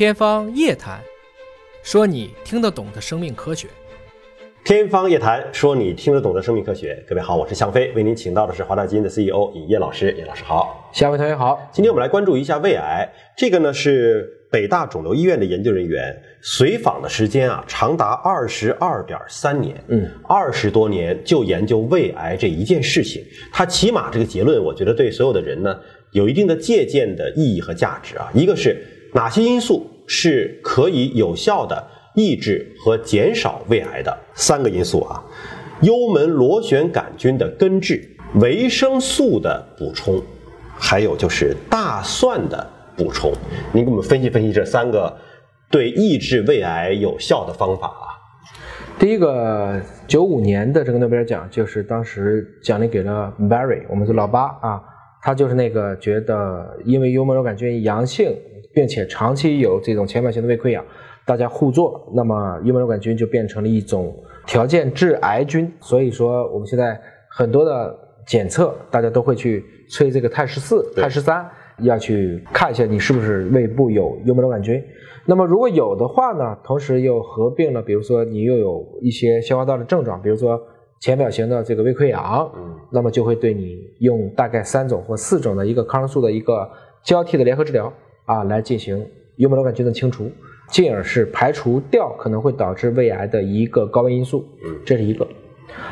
天方夜谭，说你听得懂的生命科学。天方夜谭，说你听得懂的生命科学。各位好，我是向飞，为您请到的是华大基因的 CEO 尹烨老师。尹老师好，下位同学好。今天我们来关注一下胃癌，这个呢是北大肿瘤医院的研究人员随访的时间啊，长达二十二点三年。嗯，二十多年就研究胃癌这一件事情，它起码这个结论，我觉得对所有的人呢有一定的借鉴的意义和价值啊。一个是哪些因素是可以有效的。抑制和减少胃癌的三个因素啊，幽门螺旋杆菌的根治、维生素的补充，还有就是大蒜的补充。您给我们分析分析这三个对抑制胃癌有效的方法啊。第一个，九五年的这个诺贝尔奖就是当时奖励给了 Barry，我们是老八啊，他就是那个觉得因为幽门螺杆菌阳性，并且长期有这种浅表性的胃溃疡。大家互做，那么幽门螺杆菌就变成了一种条件致癌菌。所以说，我们现在很多的检测，大家都会去催这个肽十四、肽十三，要去看一下你是不是胃部有幽门螺杆菌。那么如果有的话呢，同时又合并了，比如说你又有一些消化道的症状，比如说浅表型的这个胃溃疡，嗯，那么就会对你用大概三种或四种的一个抗生素的一个交替的联合治疗啊，来进行幽门螺杆菌的清除。进而是排除掉可能会导致胃癌的一个高危因素，嗯，这是一个。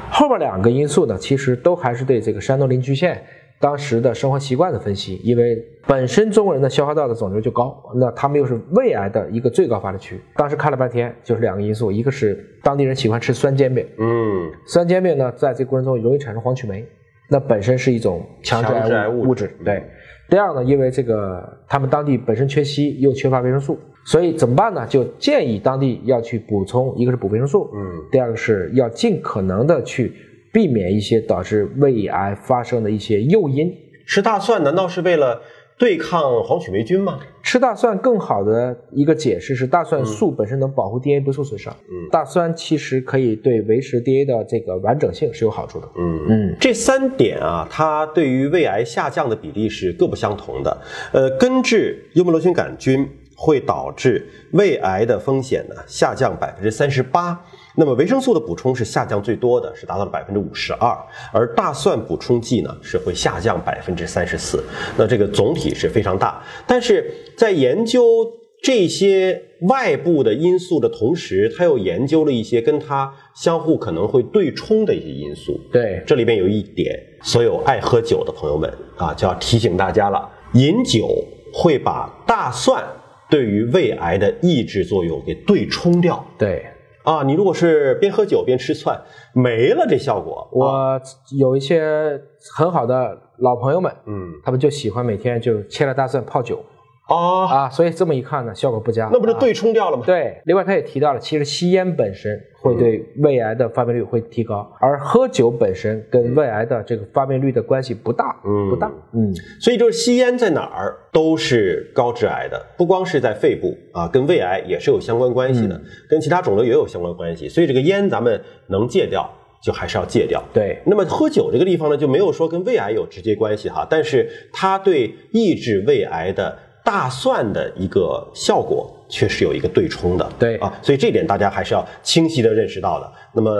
后面两个因素呢，其实都还是对这个山东临朐县当时的生活习惯的分析，因为本身中国人的消化道的肿瘤就高，那他们又是胃癌的一个最高发的区。当时看了半天，就是两个因素，一个是当地人喜欢吃酸煎饼，嗯，酸煎饼呢，在这个过程中容易产生黄曲霉，那本身是一种强致癌物质，对。第二呢，因为这个他们当地本身缺硒，又缺乏维生素。所以怎么办呢？就建议当地要去补充，一个是补维生素，嗯，第二个是要尽可能的去避免一些导致胃癌发生的一些诱因。吃大蒜难道是为了对抗黄曲霉菌吗？吃大蒜更好的一个解释是，大蒜素本身能保护 DNA 不受损伤。嗯，大蒜其实可以对维持 DNA 的这个完整性是有好处的。嗯嗯，这三点啊，它对于胃癌下降的比例是各不相同的。呃，根治幽门螺旋杆菌。会导致胃癌的风险呢下降百分之三十八，那么维生素的补充是下降最多的，是达到了百分之五十二，而大蒜补充剂呢是会下降百分之三十四，那这个总体是非常大。但是在研究这些外部的因素的同时，他又研究了一些跟它相互可能会对冲的一些因素。对，这里边有一点，所有爱喝酒的朋友们啊，就要提醒大家了，饮酒会把大蒜。对于胃癌的抑制作用给对冲掉，对啊，你如果是边喝酒边吃蒜，没了这效果。我有一些很好的老朋友们，嗯，他们就喜欢每天就切了大蒜泡酒。啊啊，所以这么一看呢，效果不佳。那不是对冲掉了吗？对。另外，他也提到了，其实吸烟本身会对胃癌的发病率会提高，而喝酒本身跟胃癌的这个发病率的关系不大，嗯，不大，嗯。所以就是吸烟在哪儿都是高致癌的，不光是在肺部啊，跟胃癌也是有相关关系的，跟其他肿瘤也有相关关系。所以这个烟咱们能戒掉，就还是要戒掉。对。那么喝酒这个地方呢，就没有说跟胃癌有直接关系哈，但是它对抑制胃癌的。大蒜的一个效果确实有一个对冲的，对啊，所以这点大家还是要清晰的认识到的。那么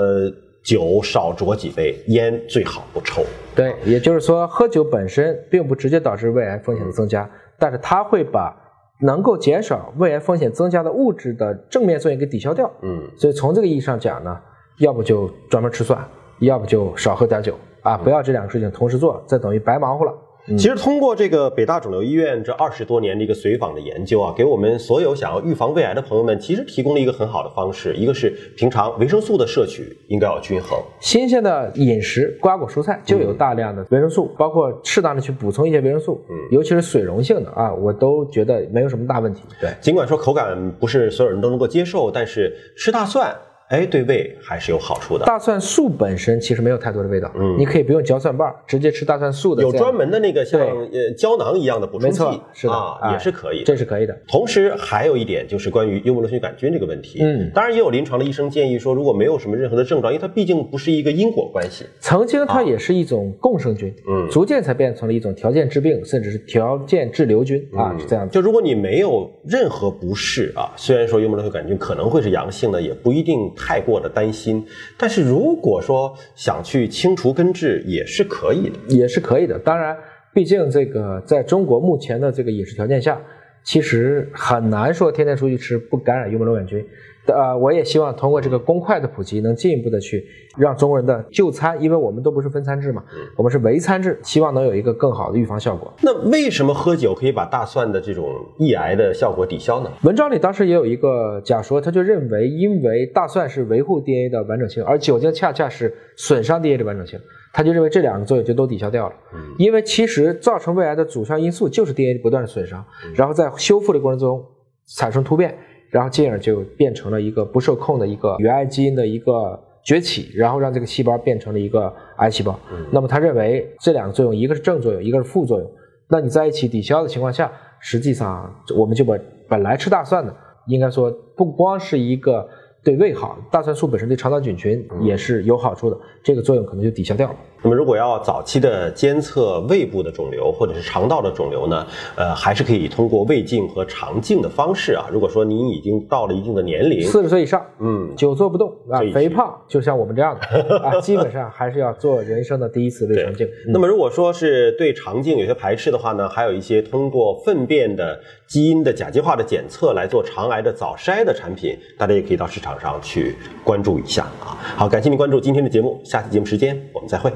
酒少酌几杯，烟最好不抽。对，也就是说，喝酒本身并不直接导致胃癌风险的增加，但是它会把能够减少胃癌风险增加的物质的正面作用给抵消掉。嗯，所以从这个意义上讲呢，要不就专门吃蒜，要不就少喝点酒啊，不要这两个事情同时做，这等于白忙活了。其实通过这个北大肿瘤医院这二十多年的一个随访的研究啊，给我们所有想要预防胃癌的朋友们，其实提供了一个很好的方式。一个是平常维生素的摄取应该要均衡，新鲜的饮食瓜果蔬菜就有大量的维生素，包括适当的去补充一些维生素，嗯，尤其是水溶性的啊，我都觉得没有什么大问题。对，尽管说口感不是所有人都能够接受，但是吃大蒜哎，对胃还是有好处的。大蒜素本身其实没有太多的味道，嗯，你可以不用嚼蒜瓣，直接吃大蒜素的。有专门的那个像呃胶囊一样的补充剂，是的。啊，也是可以，这是可以的。同时还有一点就是关于幽门螺旋杆菌这个问题，嗯，当然也有临床的医生建议说，如果没有什么任何的症状，因为它毕竟不是一个因果关系，曾经它也是一种共生菌，嗯，逐渐才变成了一种条件致病，甚至是条件滞留菌啊，是这样。就如果你没有任何不适啊，虽然说幽门螺旋杆菌可能会是阳性的，也不一定太过的担心。但是如果说想去清除根治，也是可以的，也是可以的。当然，毕竟这个在中国目前的这个饮食条件下，其实很难说天天出去吃不感染幽门螺杆菌。呃，我也希望通过这个公筷的普及，能进一步的去让中国人的就餐，因为我们都不是分餐制嘛，我们是围餐制，希望能有一个更好的预防效果。那为什么喝酒可以把大蒜的这种抑癌的效果抵消呢？文章里当时也有一个假说，他就认为，因为大蒜是维护 DNA 的完整性，而酒精恰恰是损伤 DNA 的完整性，他就认为这两个作用就都抵消掉了。因为其实造成胃癌的主要因素就是 DNA 不断的损伤，然后在修复的过程中产生突变。然后进而就变成了一个不受控的一个原癌基因的一个崛起，然后让这个细胞变成了一个癌细胞。那么他认为这两个作用，一个是正作用，一个是副作用。那你在一起抵消的情况下，实际上我们就把本来吃大蒜的，应该说不光是一个。对胃好，大蒜素本身对肠道菌群也是有好处的，这个作用可能就抵消掉了。那么，如果要早期的监测胃部的肿瘤或者是肠道的肿瘤呢？呃，还是可以通过胃镜和肠镜的方式啊。如果说您已经到了一定的年龄，四十岁以上，嗯，久坐不动啊，肥胖，就像我们这样的啊，基本上还是要做人生的第一次胃肠镜。那么，如果说是对肠镜有些排斥的话呢，还有一些通过粪便的基因的甲基化的检测来做肠癌的早筛的产品，大家也可以到市场上去关注一下啊。好，感谢您关注今天的节目，下期节目时间我们再会。